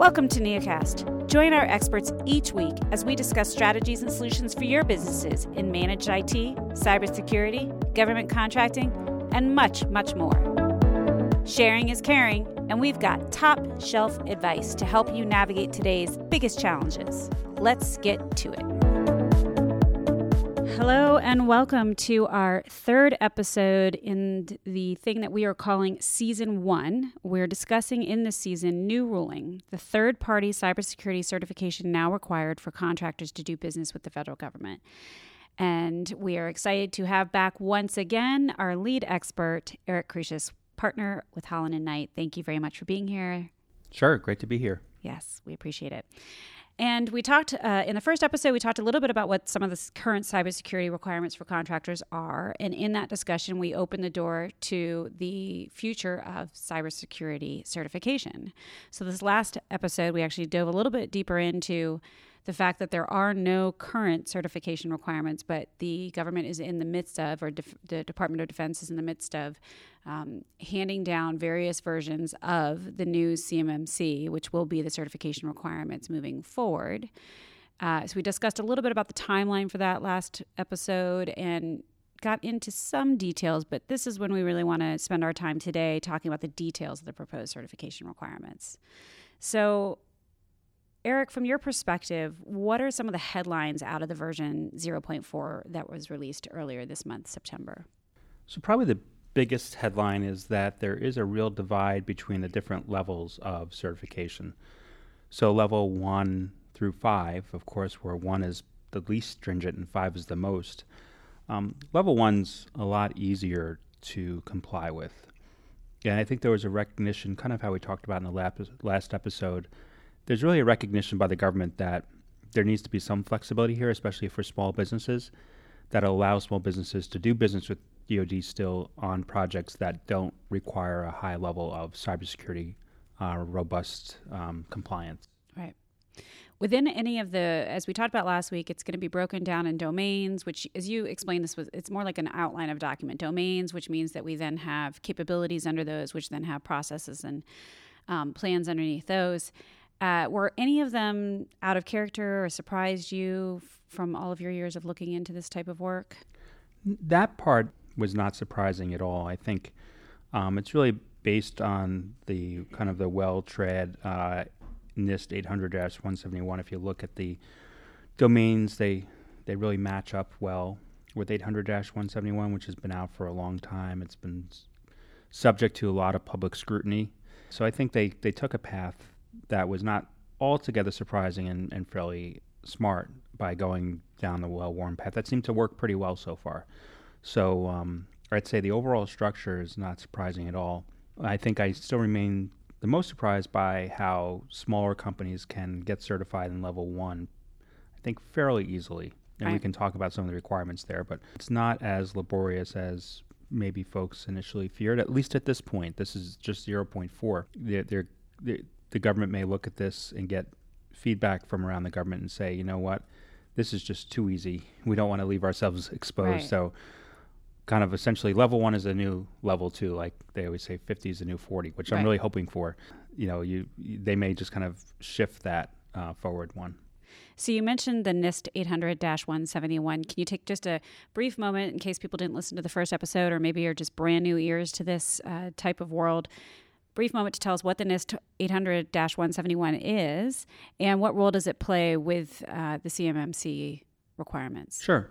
Welcome to Neocast. Join our experts each week as we discuss strategies and solutions for your businesses in managed IT, cybersecurity, government contracting, and much, much more. Sharing is caring, and we've got top shelf advice to help you navigate today's biggest challenges. Let's get to it. Hello, and welcome to our third episode in the thing that we are calling Season One. We're discussing in this season new ruling, the third party cybersecurity certification now required for contractors to do business with the federal government. And we are excited to have back once again our lead expert, Eric Crusius, partner with Holland and Knight. Thank you very much for being here. Sure, great to be here. Yes, we appreciate it. And we talked uh, in the first episode, we talked a little bit about what some of the current cybersecurity requirements for contractors are. And in that discussion, we opened the door to the future of cybersecurity certification. So, this last episode, we actually dove a little bit deeper into the fact that there are no current certification requirements, but the government is in the midst of, or def- the Department of Defense is in the midst of, um, handing down various versions of the new CMMC, which will be the certification requirements moving forward. Uh, so we discussed a little bit about the timeline for that last episode and got into some details, but this is when we really want to spend our time today talking about the details of the proposed certification requirements. So, Eric, from your perspective, what are some of the headlines out of the version 0.4 that was released earlier this month, September? So, probably the biggest headline is that there is a real divide between the different levels of certification. So, level one through five, of course, where one is the least stringent and five is the most. Um, level one's a lot easier to comply with. And I think there was a recognition, kind of how we talked about in the last episode, there's really a recognition by the government that there needs to be some flexibility here, especially for small businesses, that allow small businesses to do business with DoD still on projects that don't require a high level of cybersecurity, uh, robust um, compliance. Right. Within any of the, as we talked about last week, it's going to be broken down in domains, which, as you explained, this was it's more like an outline of document domains, which means that we then have capabilities under those, which then have processes and um, plans underneath those. Uh, were any of them out of character or surprised you from all of your years of looking into this type of work? That part was not surprising at all. I think um, it's really based on the kind of the well-tread uh, NIST 800-171. If you look at the domains, they they really match up well with 800-171, which has been out for a long time. It's been subject to a lot of public scrutiny. So I think they, they took a path that was not altogether surprising and, and fairly smart by going down the well worn path. That seemed to work pretty well so far. So um, I'd say the overall structure is not surprising at all. I think I still remain the most surprised by how smaller companies can get certified in level one, I think fairly easily. And right. we can talk about some of the requirements there, but it's not as laborious as maybe folks initially feared, at least at this point. This is just 0.4. They're, they're, they're the government may look at this and get feedback from around the government and say, you know what, this is just too easy. We don't want to leave ourselves exposed. Right. So, kind of essentially, level one is a new level two. Like they always say, 50 is a new 40, which right. I'm really hoping for. You know, you they may just kind of shift that uh, forward one. So you mentioned the NIST 800-171. Can you take just a brief moment in case people didn't listen to the first episode, or maybe you're just brand new ears to this uh, type of world? Brief moment to tell us what the NIST 800 171 is and what role does it play with uh, the CMMC requirements? Sure.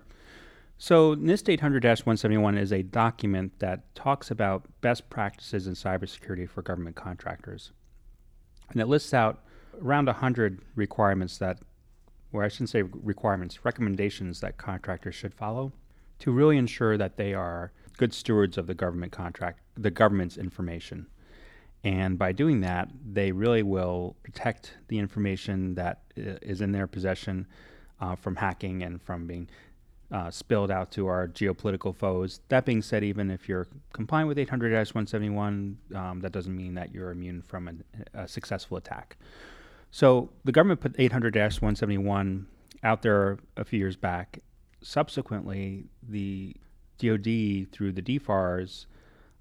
So, NIST 800 171 is a document that talks about best practices in cybersecurity for government contractors. And it lists out around 100 requirements that, or I shouldn't say requirements, recommendations that contractors should follow to really ensure that they are good stewards of the government contract, the government's information. And by doing that, they really will protect the information that is in their possession uh, from hacking and from being uh, spilled out to our geopolitical foes. That being said, even if you're compliant with 800 171, um, that doesn't mean that you're immune from a, a successful attack. So the government put 800 171 out there a few years back. Subsequently, the DoD, through the DFARS,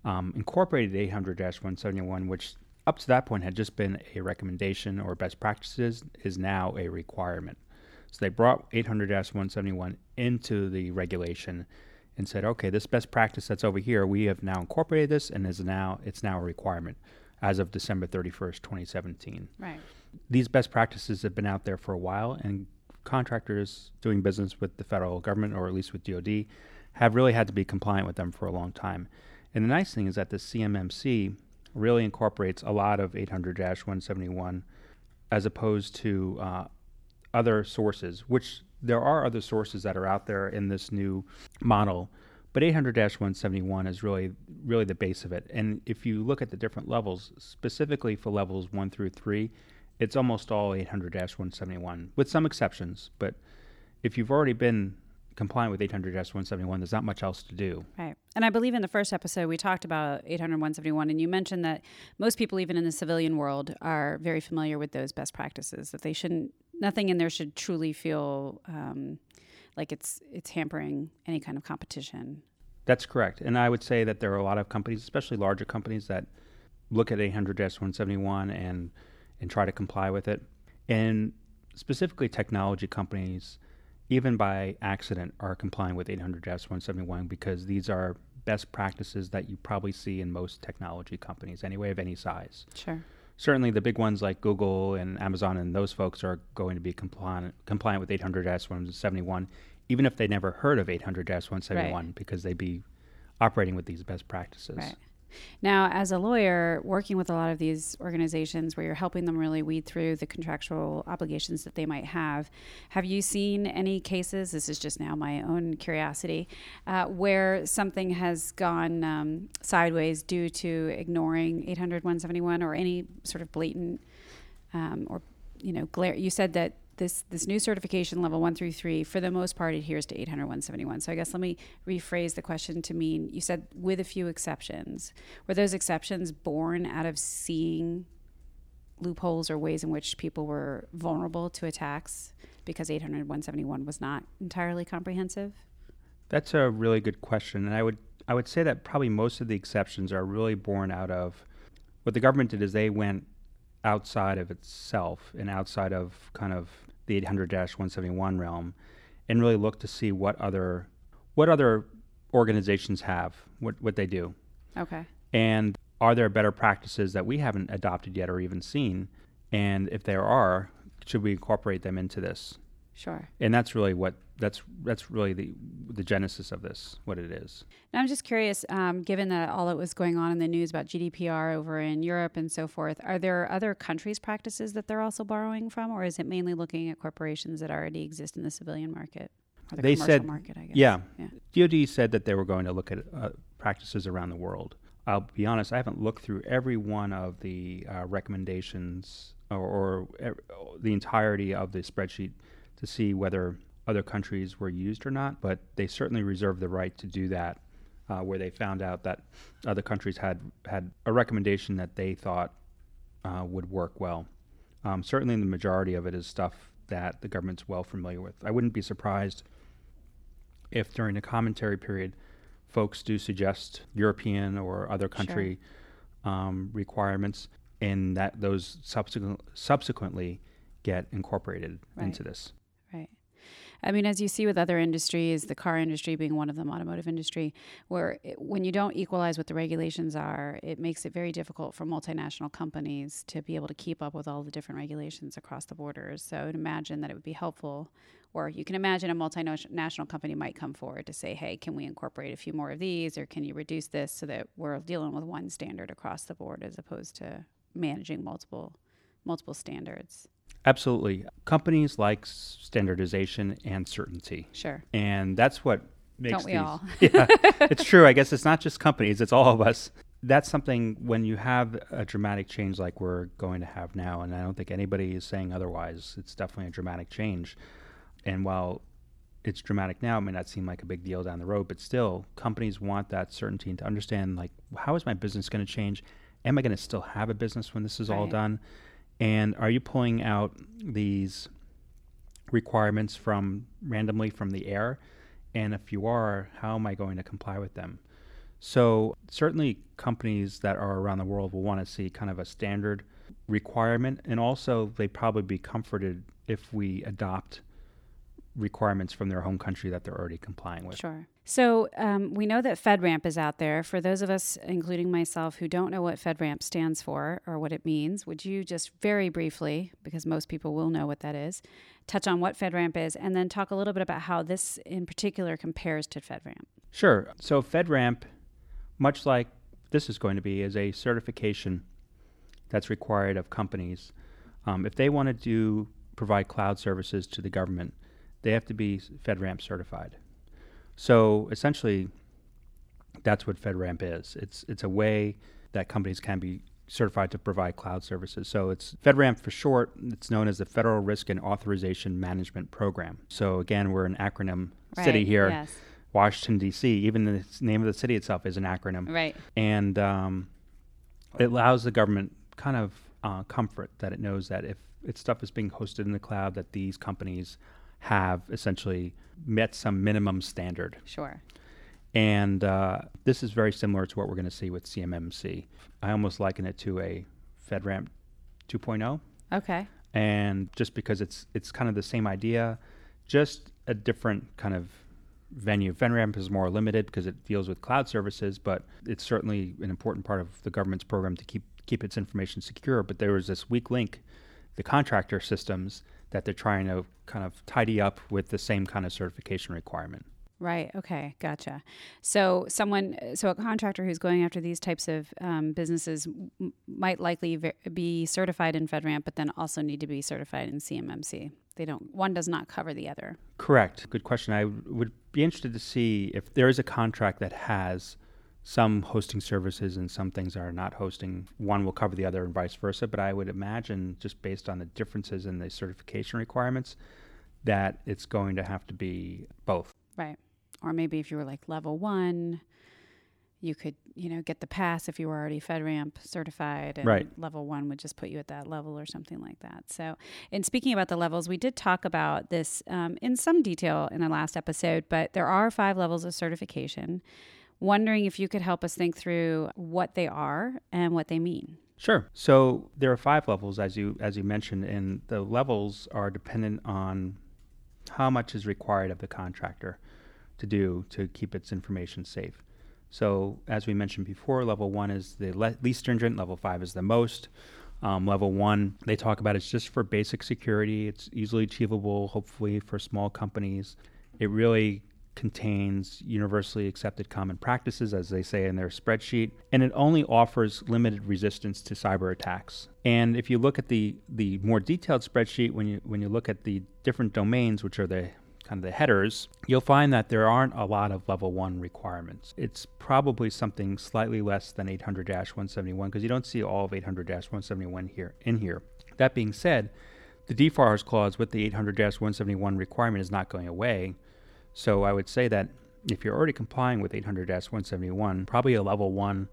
um, incorporated 800 171, which up to that point had just been a recommendation or best practices is now a requirement. So they brought 800 171 into the regulation and said, okay, this best practice that's over here, we have now incorporated this and is now it's now a requirement as of December 31st, 2017. Right. These best practices have been out there for a while, and contractors doing business with the federal government or at least with DoD have really had to be compliant with them for a long time. And the nice thing is that the CMMC really incorporates a lot of 800 171 as opposed to uh, other sources, which there are other sources that are out there in this new model. But 800-171 is really really the base of it. And if you look at the different levels, specifically for levels 1 through 3, it's almost all 800-171 with some exceptions, but if you've already been compliant with 800-171, there's not much else to do. Right. And I believe in the first episode we talked about 800-171 and you mentioned that most people even in the civilian world are very familiar with those best practices that they shouldn't nothing in there should truly feel um, like it's it's hampering any kind of competition. That's correct. And I would say that there are a lot of companies, especially larger companies that look at 800-171 and and try to comply with it. And specifically technology companies even by accident, are complying with 800-171 because these are best practices that you probably see in most technology companies, anyway, of any size. Sure. Certainly, the big ones like Google and Amazon and those folks are going to be compliant compliant with 800-171, even if they never heard of 800-171, right. because they'd be operating with these best practices. Right. Now, as a lawyer, working with a lot of these organizations where you're helping them really weed through the contractual obligations that they might have, have you seen any cases? This is just now my own curiosity, uh, where something has gone um, sideways due to ignoring 800 171 or any sort of blatant um, or you know glare. You said that this this new certification level one through three for the most part adheres to 800 171 so i guess let me rephrase the question to mean you said with a few exceptions. Were those exceptions born out of seeing loopholes or ways in which people were vulnerable to attacks because 800 171 was not entirely comprehensive? That's a really good question and i would i would say that probably most of the exceptions are really born out of what the government did is they went outside of itself and outside of kind of the 800-171 realm and really look to see what other what other organizations have what what they do. Okay. And are there better practices that we haven't adopted yet or even seen? And if there are should we incorporate them into this Sure. And that's really what that's that's really the the genesis of this, what it is. Now, I'm just curious, um, given that all that was going on in the news about GDPR over in Europe and so forth, are there other countries' practices that they're also borrowing from, or is it mainly looking at corporations that already exist in the civilian market? The they said, market, I guess. Yeah, yeah. DoD said that they were going to look at uh, practices around the world. I'll be honest, I haven't looked through every one of the uh, recommendations or, or, or the entirety of the spreadsheet to see whether other countries were used or not, but they certainly reserve the right to do that uh, where they found out that other countries had, had a recommendation that they thought uh, would work well. Um, certainly, the majority of it is stuff that the government's well familiar with. I wouldn't be surprised if during the commentary period, folks do suggest European or other country sure. um, requirements, and that those subsequent, subsequently get incorporated right. into this. I mean, as you see with other industries, the car industry being one of them, automotive industry, where it, when you don't equalize what the regulations are, it makes it very difficult for multinational companies to be able to keep up with all the different regulations across the borders. So I would imagine that it would be helpful, or you can imagine a multinational company might come forward to say, hey, can we incorporate a few more of these, or can you reduce this so that we're dealing with one standard across the board as opposed to managing multiple multiple standards. Absolutely. Companies like standardization and certainty. Sure. And that's what makes Don't we these. all? yeah, it's true. I guess it's not just companies; it's all of us. That's something when you have a dramatic change like we're going to have now, and I don't think anybody is saying otherwise. It's definitely a dramatic change. And while it's dramatic now, it may not seem like a big deal down the road, but still, companies want that certainty and to understand, like, how is my business going to change? Am I going to still have a business when this is right. all done? And are you pulling out these requirements from randomly from the air? And if you are, how am I going to comply with them? So, certainly, companies that are around the world will want to see kind of a standard requirement, and also they probably be comforted if we adopt requirements from their home country that they're already complying with. Sure. So um, we know that FedRAMP is out there. For those of us, including myself, who don't know what FedRAMP stands for or what it means, would you just very briefly, because most people will know what that is, touch on what FedRAMP is, and then talk a little bit about how this in particular compares to FedRAMP? Sure. So FedRAMP, much like this is going to be, is a certification that's required of companies. Um, if they want to do provide cloud services to the government, they have to be FedRAMP certified. So essentially, that's what FedRAMP is. It's it's a way that companies can be certified to provide cloud services. So it's FedRAMP for short. It's known as the Federal Risk and Authorization Management Program. So again, we're an acronym Right, city here, Yes. Washington D.C. Even the name of the city itself is an acronym, Right. and um, it allows the government kind of uh, comfort that it knows that if its stuff is being hosted in the cloud, that these companies have essentially met some minimum standard. Sure. And uh, this is very similar to what we're going to see with CMMC. I almost liken it to a FedRAMP 2.0, Okay. and just because it's it's kind of the same idea, just a different kind of venue. FedRAMP is more limited because it deals with cloud services, but it's certainly an important part of the government's program to keep keep its information secure. But there was this weak link, the contractor systems that they're trying to kind of tidy up with the same kind of certification requirement. Right. Okay. Gotcha. So someone, so a contractor who's going after these types of um, businesses m- might likely be certified in FedRAMP, but then also need to be certified in CMMC. They don't. One does not cover the other. Correct. Good question. I w- would be interested to see if there is a contract that has some hosting services and some things are not hosting. One will cover the other and vice versa. But I would imagine, just based on the differences in the certification requirements, that it's going to have to be both. Right. Or maybe if you were like level one, you could, you know, get the pass if you were already FedRAMP certified. And Right. level one would just put you at that level or something like that. So, in speaking about the levels, we did talk about this um, in some detail in the last episode, but there are five levels of certification. Wondering if you could help us think through what they are and what they mean. Sure. So there are five levels, as you as you mentioned, and the levels are dependent on how much is required of the contractor to do to keep its information safe. So as we mentioned before, level one is the le- least stringent. Level five is the most. Um, level one, they talk about it's just for basic security. It's easily achievable, hopefully for small companies. It really contains universally accepted common practices, as they say in their spreadsheet, and it only offers limited resistance to cyber attacks. And if you look at the the more detailed spreadsheet, when you when you look at the different domains, which are the kind of the headers, you'll find that there aren't a lot of level one requirements. It's probably something slightly less than 800-171 because you don't see all of 800-171 here in here. That being said, the DFARS clause with the 800-171 requirement is not going away. So I would say that if you're already complying with 800-171, probably a level 1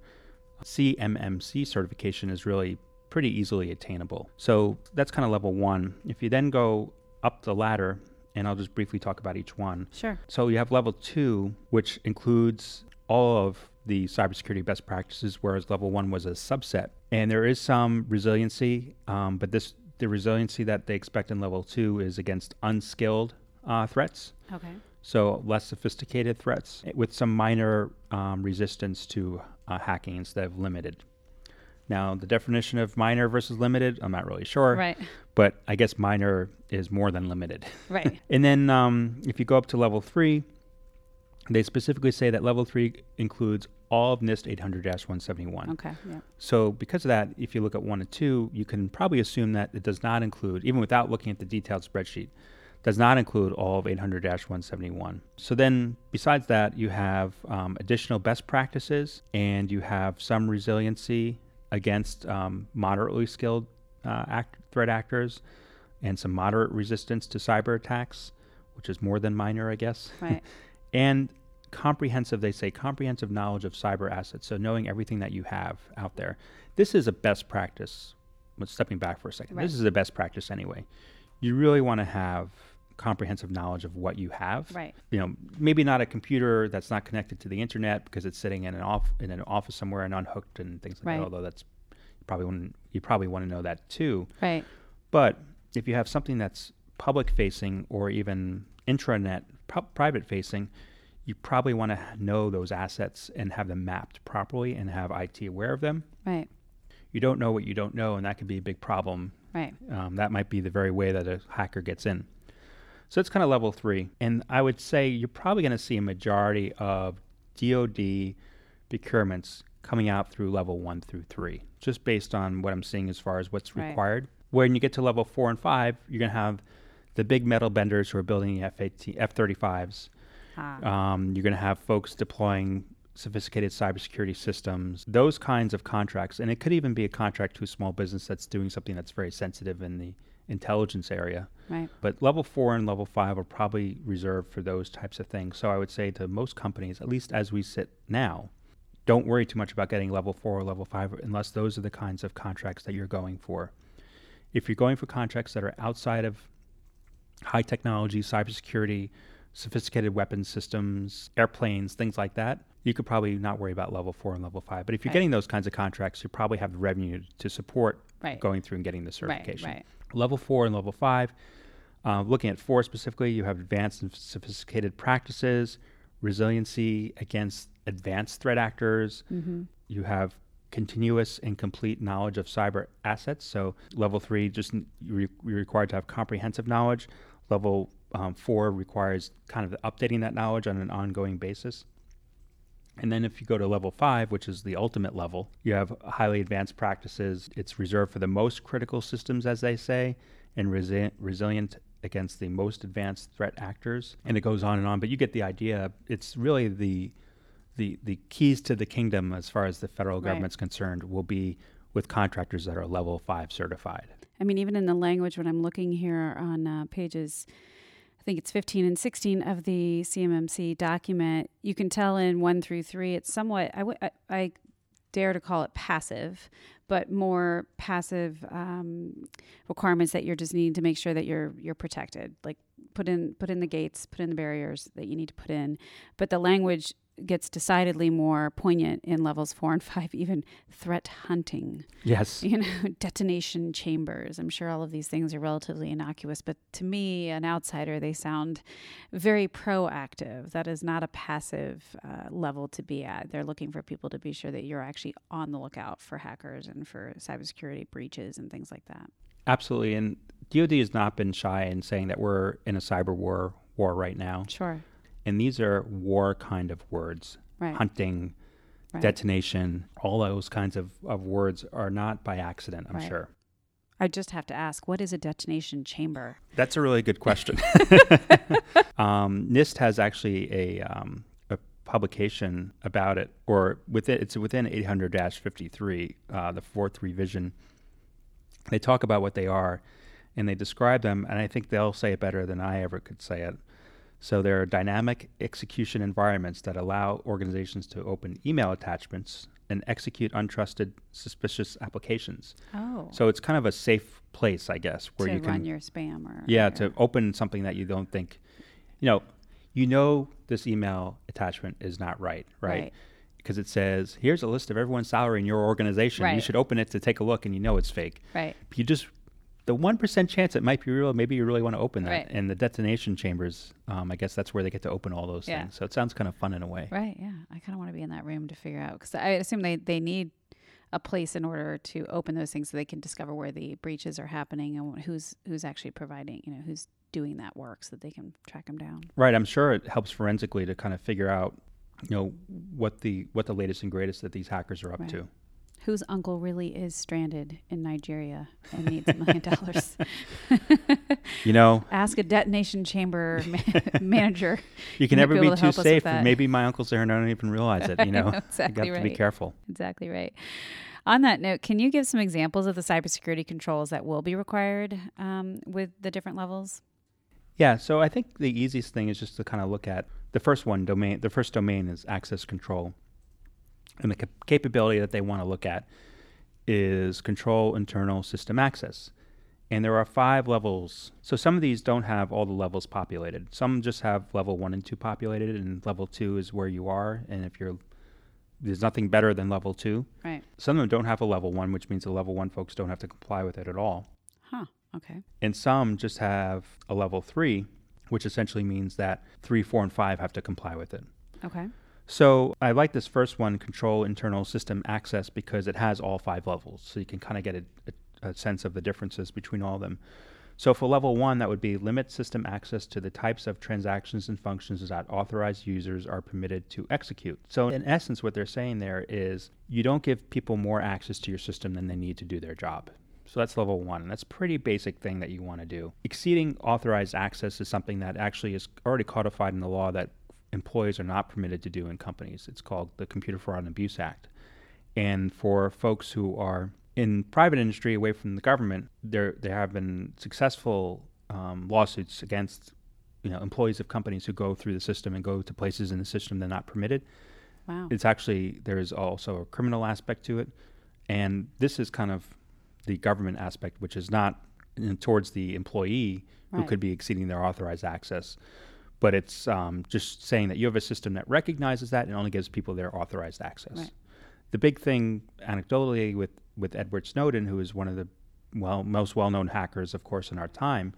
CMMC certification is really pretty easily attainable. So that's kind of level 1. If you then go up the ladder, and I'll just briefly talk about each one. Sure. So you have level 2, which includes all of the cybersecurity best practices, whereas level 1 was a subset. And there is some resiliency, um, but this the resiliency that they expect in level 2 is against unskilled uh, threats Okay. So less sophisticated threats with some minor um, resistance to uh, hacking instead of limited. Now, the definition of minor versus limited, I'm not really sure, Right. but I guess minor is more than limited. Right. And then um, if you go up to level three, they specifically say that level three includes all of NIST 800 171. Okay. Yeah. So, because of that, if you look at one and two, you can probably assume that it does not include, even without looking at the detailed spreadsheet, does not include all of 800 171. So, then besides that, you have um, additional best practices and you have some resiliency against um, moderately skilled uh, act- threat actors and some moderate resistance to cyber attacks, which is more than minor, I guess Right. and comprehensive they say comprehensive knowledge of cyber assets so knowing everything that you have out there this is a best practice but stepping back for a second Right. this is a best practice anyway you really want to have comprehensive knowledge of what you have. Right. You know, maybe not a computer that's not connected to the internet because it's sitting in an off in an office somewhere and unhooked and things like Right. that. Although that's probably want you probably want to know that too. Right. But if you have something that's public facing or even intranet private facing, you probably want to know those assets and have them mapped properly and have IT aware of them. Right. You don't know what you don't know, and that could be a big problem Right. um, that might be the very way that a hacker gets in. So it's kind of level three. And I would say you're probably going to see a majority of DoD procurements coming out through level one through three, just based on what I'm seeing as far as what's Right. required. When you get to level four and five, you're going to have the big metal benders who are building the F-18, F-35s. Ah. Um, you're going to have folks deploying sophisticated cybersecurity systems, those kinds of contracts. And it could even be a contract to a small business that's doing something that's very sensitive in the intelligence area. right. But level four and level five are probably reserved for those types of things. So I would say to most companies, at least as we sit now, don't worry too much about getting level four or level five unless those are the kinds of contracts that you're going for. If you're going for contracts that are outside of high technology, cybersecurity, sophisticated weapons systems, airplanes, things like that, you could probably not worry about level four and level five. But if you're Right. getting those kinds of contracts, you probably have the revenue to support Right. going through and getting the Right. certification. Right. Level four and level five, uh, looking at four specifically, you have advanced and sophisticated practices, resiliency against advanced threat actors. Mm-hmm. You have continuous and complete knowledge of cyber assets. So level three, just you're required to have comprehensive knowledge. Level um, four requires kind of updating that knowledge on an ongoing basis. And then if you go to level five, which is the ultimate level, you have highly advanced practices. It's reserved for the most critical systems, as they say, and resi- resilient against the most advanced threat actors. And it goes on and on, but you get the idea. It's really the the the keys to the kingdom as far as the federal Right. government's concerned will be with contractors that are level five certified. I mean, even in the language, when I'm looking here on uh, pages, think it's 15 and 16 of the CMMC document, you can tell in one through three, it's somewhat, I, w- I, I dare to call it passive, but more passive um, requirements that you're just needing to make sure that you're you're protected. Like put in put in the gates, put in the barriers that you need to put in. But the language gets decidedly more poignant in levels four and five, even threat hunting Yes. you know, detonation chambers. I'm sure all of these things are relatively innocuous, but to me, an outsider, they sound very proactive. That is not a passive uh, level to be at. They're looking for people to be sure that you're actually on the lookout for hackers and for cybersecurity breaches and things like that. Absolutely. And DoD has not been shy in saying that we're in a cyber war war right now. Sure. And these are war kind of words. Right. Hunting, Right. detonation, all those kinds of, of words are not by accident, I'm Right. sure. I just have to ask, what is a detonation chamber? That's a really good question. um, NIST has actually a, um, a publication about it, or within, it's within 800-53, uh, the fourth revision. They talk about what they are, and they describe them, and I think they'll say it better than I ever could say it. So there are dynamic execution environments that allow organizations to open email attachments and execute untrusted, suspicious applications. Oh, So it's kind of a safe place, I guess, where to you can run your spam or yeah, or- to open something that you don't think, you know, you know this email attachment is not right, right? Right. Because it says, here's a list of everyone's salary in your organization. You should open it to take a look and you know it's fake. right. You just, the 1% chance it might be real, maybe you really want to open that. Right. And the detonation chambers, um, I guess that's where they get to open all those Yeah. things. So it sounds kind of fun in a way. Right. Yeah. I kind of want to be in that room to figure out because I assume they, they need a place in order to open those things so they can discover where the breaches are happening and who's who's actually providing, you know, who's doing that work so that they can track them down. Right. I'm sure it helps forensically to kind of figure out, you know, what the what the latest and greatest that these hackers are up Right. to. Whose uncle really is stranded in Nigeria and needs a million dollars? You know, Ask a detonation chamber ma- manager. You can never be be, too help us with safe. Maybe my uncle's there and I don't even realize it. You know, exactly you have to be careful. Exactly right. On that note, can you give some examples of the cybersecurity controls that will be required um, with the different levels? Yeah. So I think the easiest thing is just to kind of look at the first one domain. The first domain is access control, and the cap- capability that they want to look at is control internal system access. And there are five levels. So some of these don't have all the levels populated. Some just have level one and two populated, and level two is where you are. And if you're there's nothing better than level two. Right. Some of them don't have a level one, which means the level one folks don't have to comply with it at all. Huh. Okay. And some just have a level three, which essentially means that three, four, and five have to comply with it. Okay. So I like this first one, control internal system access, because it has all five levels. So you can kind of get a, a, a sense of the differences between all of them. So for level one, that would be limit system access to the types of transactions and functions that authorized users are permitted to execute. So in essence, what they're saying there is you don't give people more access to your system than they need to do their job. So that's level one. That's a pretty basic thing that you want to do. Exceeding authorized access is something that actually is already codified in the law that employees are not permitted to do in companies. It's called the Computer Fraud and Abuse Act. And for folks who are in private industry away from the government, there there have been successful um, lawsuits against you know employees of companies who go through the system and go to places in the system they're not permitted. Wow. It's actually there is also a criminal aspect to it, and this is kind of the government aspect, which is not towards the employee who could be exceeding their authorized access, but it's um, just saying that you have a system that recognizes that and only gives people their authorized access. Right. The big thing, anecdotally, with with Edward Snowden, who is one of the well most well known hackers, of course, in our time,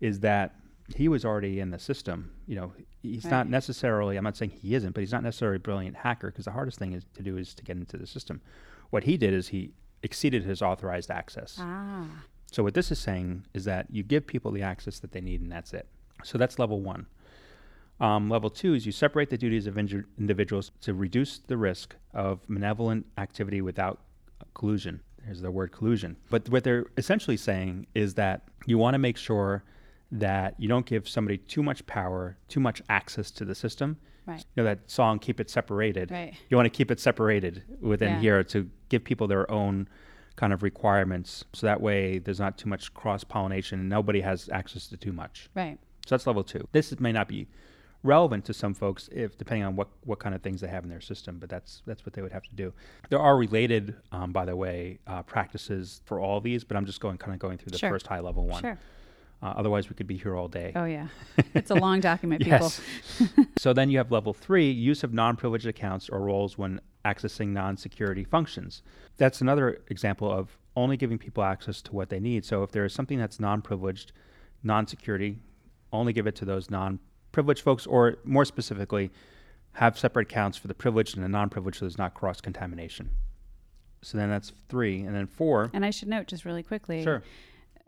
is that he was already in the system. You know, he's not necessarily. I'm not saying he isn't, but he's not necessarily a brilliant hacker because the hardest thing is to do is to get into the system. What he did is he exceeded his authorized access. Ah. So what this is saying is that you give people the access that they need, and that's it. So that's level one. Um, level two is you separate the duties of individuals to reduce the risk of malevolent activity without collusion. There's the word collusion. But what they're essentially saying is that you want to make sure that you don't give somebody too much power, too much access to the system. Right. You know that song "Keep It Separated." Right. You want to keep it separated within Yeah. here to give people their own kind of requirements, so that way there's not too much cross pollination and nobody has access to too much. Right. So that's level two. This may not be relevant to some folks if depending on what, what kind of things they have in their system, but that's that's what they would have to do. There are related, um, by the way, uh, practices for all these, but I'm just going kind of going through the Sure. first high level one. Sure. Uh, otherwise, we could be here all day. Oh yeah. It's a long document, people. So then you have level three use of non privileged accounts or roles when accessing non security functions. That's another example of only giving people access to what they need. So if there is something that's non privileged, non security, only give it to those non privileged folks, or more specifically, have separate accounts for the privileged and the non privileged so there's not cross contamination. So then that's three. And then four. And I should note just really quickly, Sure.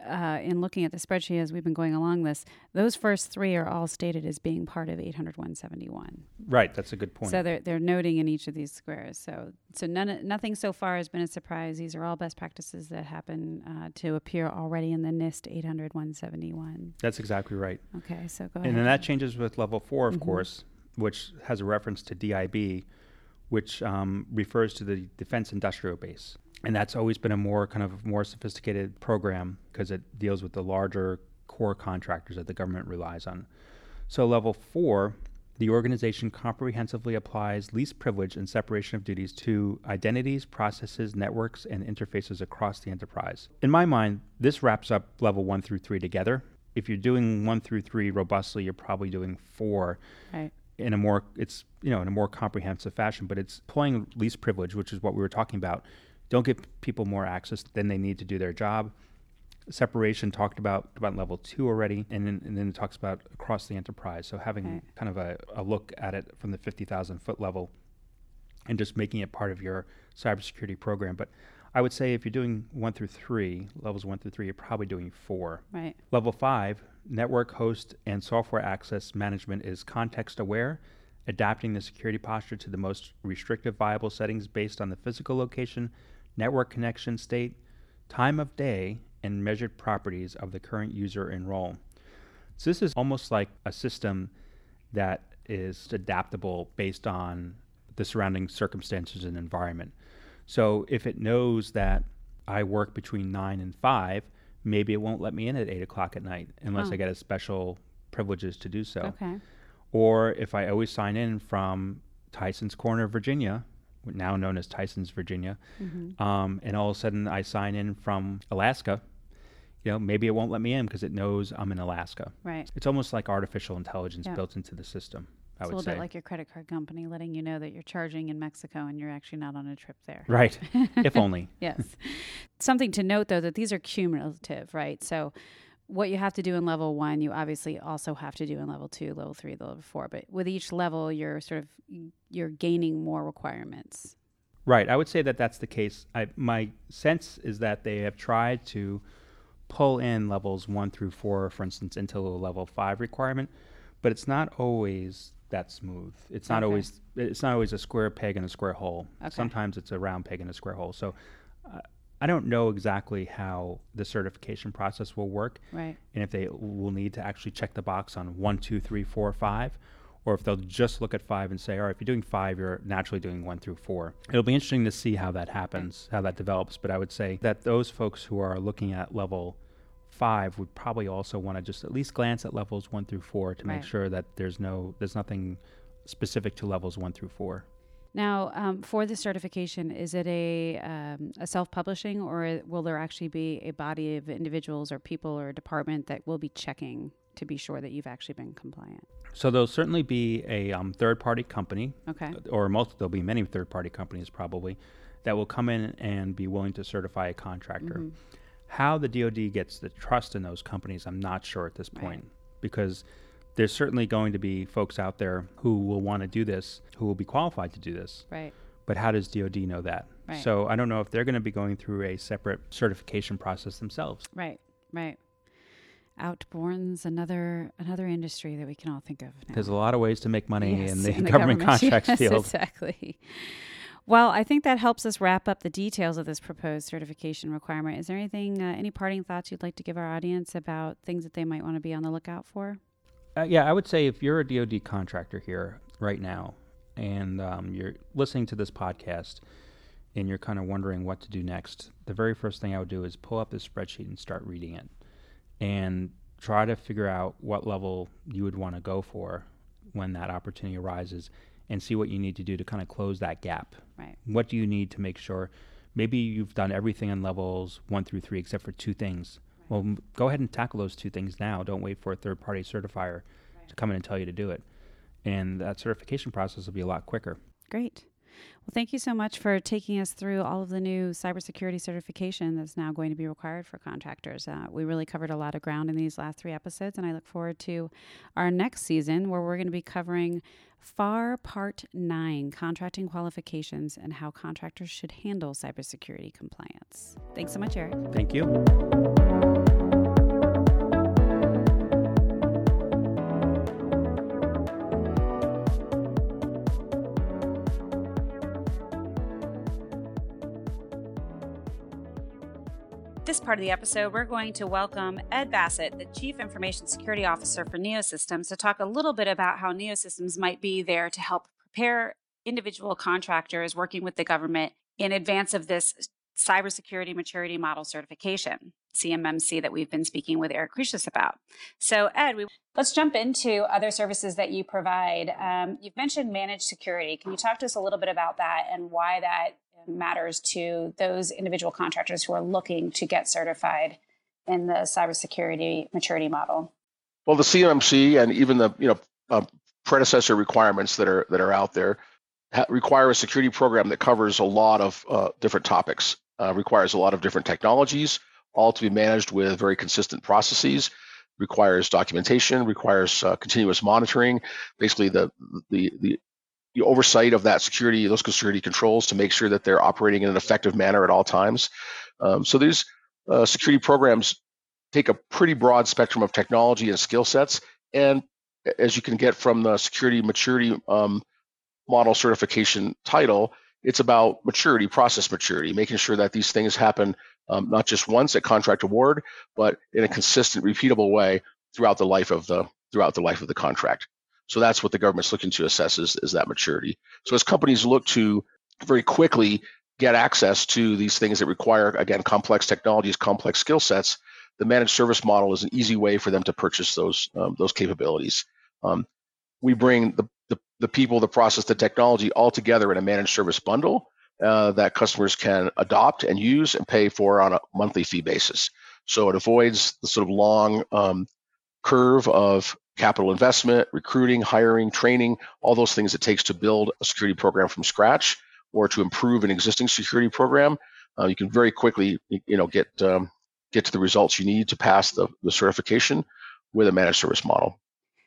Uh, in looking at the spreadsheet as we've been going along this, those first three are all stated as being part of 800-171. Right. That's a good point. So they're they're noting in each of these squares. So so none nothing so far has been a surprise. These are all best practices that happen uh, to appear already in the NIST 800-171. that's exactly right. Okay, so go ahead. And then that changes with level four, of Mhm. course, which has a reference to DIB, which um, refers to the Defense Industrial Base. And that's always been a more kind of more sophisticated program because it deals with the larger core contractors that the government relies on. So, level four, the organization comprehensively applies least privilege and separation of duties to identities, processes, networks, and interfaces across the enterprise. In my mind, this wraps up level one through three together. If you're doing one through three robustly, you're probably doing four right. in a more it's you know in a more comprehensive fashion. But it's pulling least privilege, which is what we were talking about. Don't give people more access than they need to do their job. Separation talked about about level two already, and then and then it talks about across the enterprise. So having Right. kind of a, a look at it from the fifty thousand foot level, and just making it part of your cybersecurity program. But I would say if you're doing one through three, levels one through three, you're probably doing four. Right. Level five, network host and software access management is context aware, adapting the security posture to the most restrictive viable settings based on the physical location, network connection state, time of day, and measured properties of the current user and role. So this is almost like a system that is adaptable based on the surrounding circumstances and environment. So if it knows that I work between nine and five, maybe it won't let me in at eight o'clock at night unless Oh. I hmm. get a special privileges to do so. Okay. Or if I always sign in from Tyson's Corner, Virginia, now known as Tyson's, Virginia, hmm um, and all of a sudden I sign in from Alaska, you know, maybe it won't let me in because it knows I'm in Alaska. Right. It's almost like artificial intelligence Yeah. built into the system. I It's a would little say. bit like your credit card company letting you know that you're charging in Mexico and you're actually not on a trip there. right. if only. Yes. Something to note though that these are cumulative, right? So what you have to do in level one, you obviously also have to do in level two, level three, level four. But with each level, you're sort of you're gaining more requirements. Right. I would say that that's the case. I, my sense is that they have tried to pull in levels one through four, for instance, into a level five requirement, but it's not always that smooth. It's not Okay. always it's not always a square peg in a square hole. Okay. Sometimes it's a round peg in a square hole. So I don't know exactly how the certification process will work, Right. and if they will need to actually check the box on one, two, three, four, five, or if they'll just look at five and say, all right, if you're doing five, you're naturally doing one through four. It'll be interesting to see how that happens, how that develops. But I would say that those folks who are looking at level five would probably also want to just at least glance at levels one through four to make sure that there's no there's nothing specific to levels one through four. Now, um, for the certification, is it a um, a self publishing, or will there actually be a body of individuals or people or a department that will be checking to be sure that you've actually been compliant? So there'll certainly be a um, third party company Okay. or most there'll be many third party companies probably that will come in and be willing to certify a contractor. Mhm. How the DoD gets the trust in those companies, I'm not sure at this Right. point because there's certainly going to be folks out there who will want to do this, who will be qualified to do this. Right. But how does DoD know that? Right. So I don't know if they're going to be going through a separate certification process themselves. Right. Right. Outborn's another another industry that we can all think of. Now. There's a lot of ways to make money Yes, in the, government, contracts yes, field. Exactly. Well, I think that helps us wrap up the details of this proposed certification requirement. Is there anything, uh, any parting thoughts you'd like to give our audience about things that they might want to be on the lookout for? Uh, yeah, I would say if you're a DoD contractor here right now and um, you're listening to this podcast and you're kind of wondering what to do next, the very first thing I would do is pull up this spreadsheet and start reading it and try to figure out what level you would want to go for when that opportunity arises and see what you need to do to kind of close that gap. Right. What do you need to make sure? Maybe you've done everything in levels one through three except for two things. Well, m- go ahead and tackle those two things now. Don't wait for a third party certifier to come in and tell you to do it. And that certification process will be a lot quicker. Great. Well, thank you so much for taking us through all of the new cybersecurity certification that's now going to be required for contractors. Uh, we really covered a lot of ground in these last three episodes, and I look forward to our next season where we're going to be covering FAR Part 9 contracting qualifications and how contractors should handle cybersecurity compliance. Thanks so much, Eric. Thank you. Part of the episode, we're going to welcome Ed Bassett, the Chief Information Security Officer for Neosystems, to talk a little bit about how Neosystems might be there to help prepare individual contractors working with the government in advance of this cybersecurity maturity model certification, CMMC, that we've been speaking with Eric Crusius about. So, Ed, we, let's jump into other services that you provide. Um, you've mentioned managed security. Can you talk to us a little bit about that and why that matters to those individual contractors who are looking to get certified in the cybersecurity maturity model? Well, the CMMC and even the you know uh, predecessor requirements that are that are out there ha- require a security program that covers a lot of uh, different topics. Uh, requires a lot of different technologies, all to be managed with very consistent processes. Requires documentation. Requires uh, continuous monitoring. Basically, the the the the oversight of that security, those security controls, to make sure that they're operating in an effective manner at all times. Um, so these uh, security programs take a pretty broad spectrum of technology and skill sets. And as you can get from the security maturity um, model certification title, it's about maturity, process maturity, making sure that these things happen um, not just once at contract award, but in a consistent, repeatable way throughout the life of the throughout the life of the contract. So that's what the government's looking to assess is, is that maturity. So as companies look to very quickly get access to these things that require, again, complex technologies, complex skill sets, the managed service model is an easy way for them to purchase those um, those capabilities. Um, we bring the, the, the people, the process, the technology all together in a managed service bundle uh, that customers can adopt and use and pay for on a monthly fee basis. So it avoids the sort of long um, curve of capital investment, recruiting, hiring, training, all those things it takes to build a security program from scratch or to improve an existing security program. Uh, you can very quickly, you know, get um, get to the results you need to pass the, the certification with a managed service model.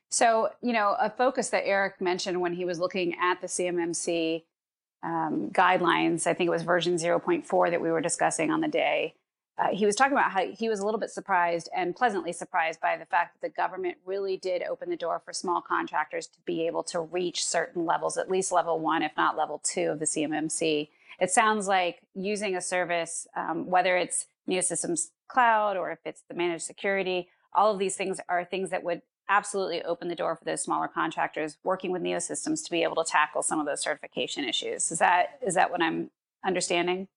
So, you know, a focus that Eric mentioned when he was looking at the CMMC um, guidelines, I think it was version 0.4 that we were discussing on the day, uh, he was talking about how he was a little bit surprised and pleasantly surprised by the fact that the government really did open the door for small contractors to be able to reach certain levels, at least level one, if not level two of the CMMC. It sounds like using a service, um, whether it's Neosystems Cloud or if it's the managed security, all of these things are things that would absolutely open the door for those smaller contractors working with Neosystems to be able to tackle some of those certification issues. Is that is that what I'm understanding?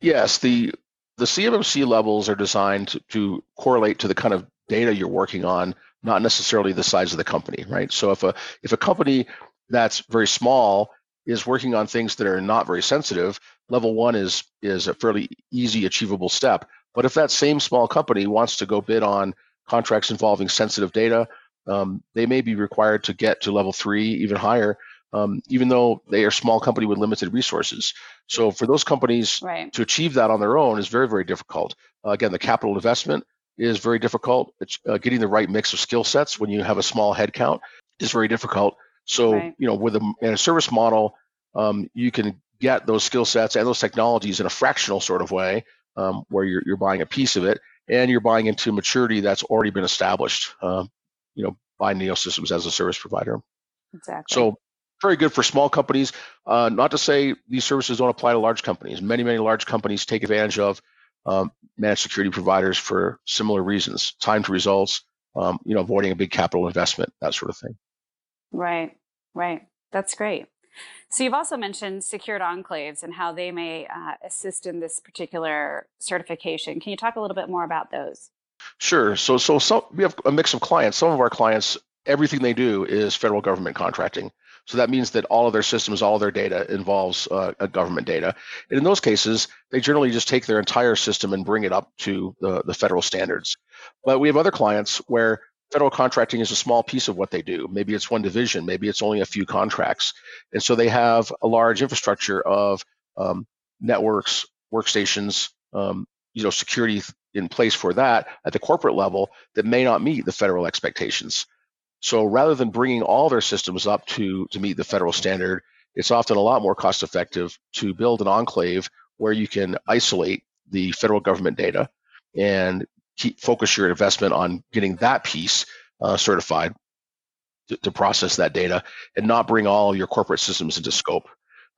Yes, the the CMMC levels are designed to, to correlate to the kind of data you're working on, not necessarily the size of the company, right? So if a if a company that's very small is working on things that are not very sensitive, level one is is a fairly easy achievable step. But if that same small company wants to go bid on contracts involving sensitive data, um, they may be required to get to level three, even higher, um, even though they are a small company with limited resources. So for those companies right. to achieve that on their own is very, very difficult. Uh, again, the capital investment is very difficult. Uh, getting the right mix of skill sets when you have a small headcount is very difficult. So right. you know, with a, a service model, um, you can get those skill sets and those technologies in a fractional sort of way, um, where you're, you're buying a piece of it and you're buying into maturity that's already been established. Uh, you know, by Neosystems as a service provider. Exactly. So very good for small companies. Uh, not to say these services don't apply to large companies. Many, many large companies take advantage of um, managed security providers for similar reasons: time to results, um, you know, avoiding a big capital investment, that sort of thing. Right, right. That's great. So you've also mentioned secured enclaves and how they may uh, assist in this particular certification. Can you talk a little bit more about those? Sure. So, so some, we have a mix of clients. Some of our clients, everything they do is federal government contracting. So that means that all of their systems, all their data involves uh, government data. And in those cases, they generally just take their entire system and bring it up to the, the federal standards. But we have other clients where federal contracting is a small piece of what they do. Maybe it's one division, maybe it's only a few contracts. And so they have a large infrastructure of um, networks, workstations, um, you know, security in place for that at the corporate level that may not meet the federal expectations. So rather than bringing all their systems up to, to meet the federal standard, it's often a lot more cost effective to build an enclave where you can isolate the federal government data and keep focus your investment on getting that piece uh, certified to, to, process that data and not bring all your corporate systems into scope.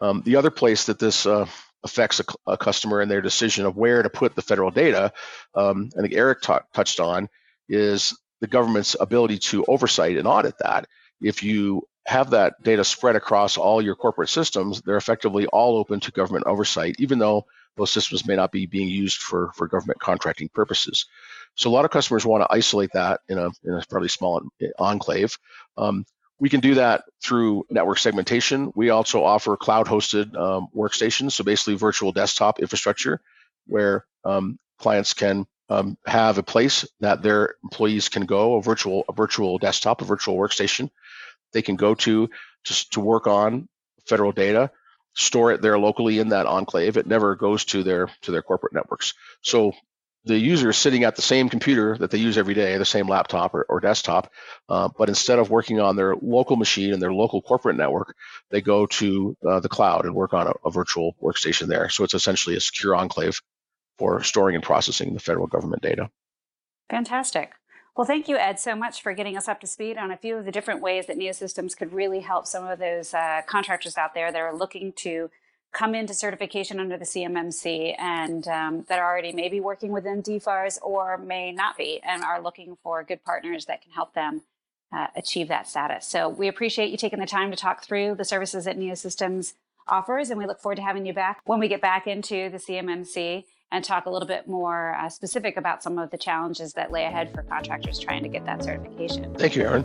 Um, the other place that this uh, affects a, a, customer and their decision of where to put the federal data, um, I think Eric t- touched on, is the government's ability to oversight and audit that. If you have that data spread across all your corporate systems, they're effectively all open to government oversight, even though those systems may not be being used for, for government contracting purposes. So a lot of customers want to isolate that in a, in a fairly small enclave. Um, we can do that through network segmentation. We also offer cloud hosted um, workstations, so basically virtual desktop infrastructure where um, clients can um, have a place that their employees can go, a virtual, a virtual desktop, a virtual workstation they can go to just to work on federal data, store it there locally in that enclave. It never goes to their to their corporate networks. So the user is sitting at the same computer that they use every day, the same laptop or, or desktop, uh, but instead of working on their local machine and their local corporate network, they go to uh, the cloud and work on a, a, virtual workstation there. So it's essentially a secure enclave for storing and processing the federal government data. Fantastic. Well, thank you, Ed, so much for getting us up to speed on a few of the different ways that Neosystems could really help some of those uh, contractors out there that are looking to come into certification under the CMMC and um, that are already maybe working within DFARS or may not be and are looking for good partners that can help them uh, achieve that status. So we appreciate you taking the time to talk through the services that Neosystems offers, and we look forward to having you back when we get back into the CMMC and talk a little bit more uh, specific about some of the challenges that lay ahead for contractors trying to get that certification. Thank you, Erin.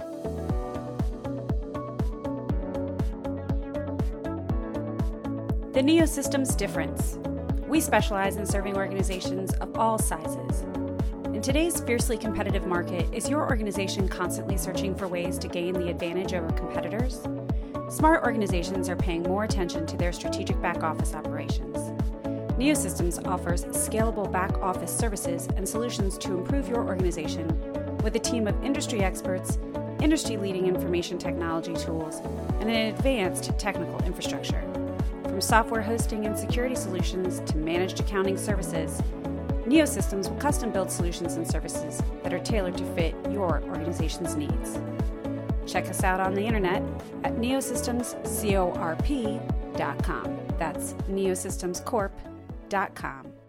The Neosystems difference. We specialize in serving organizations of all sizes. In today's fiercely competitive market, is your organization constantly searching for ways to gain the advantage over competitors? Smart organizations are paying more attention to their strategic back office operations. Neosystems offers scalable back office services and solutions to improve your organization with a team of industry experts, industry leading information technology tools, and an advanced technical infrastructure. From software hosting and security solutions to managed accounting services, Neosystems will custom build solutions and services that are tailored to fit your organization's needs. Check us out on the internet at neosystemscorp.com. That's neosystemscorp.com www.thebrandingcoach.com.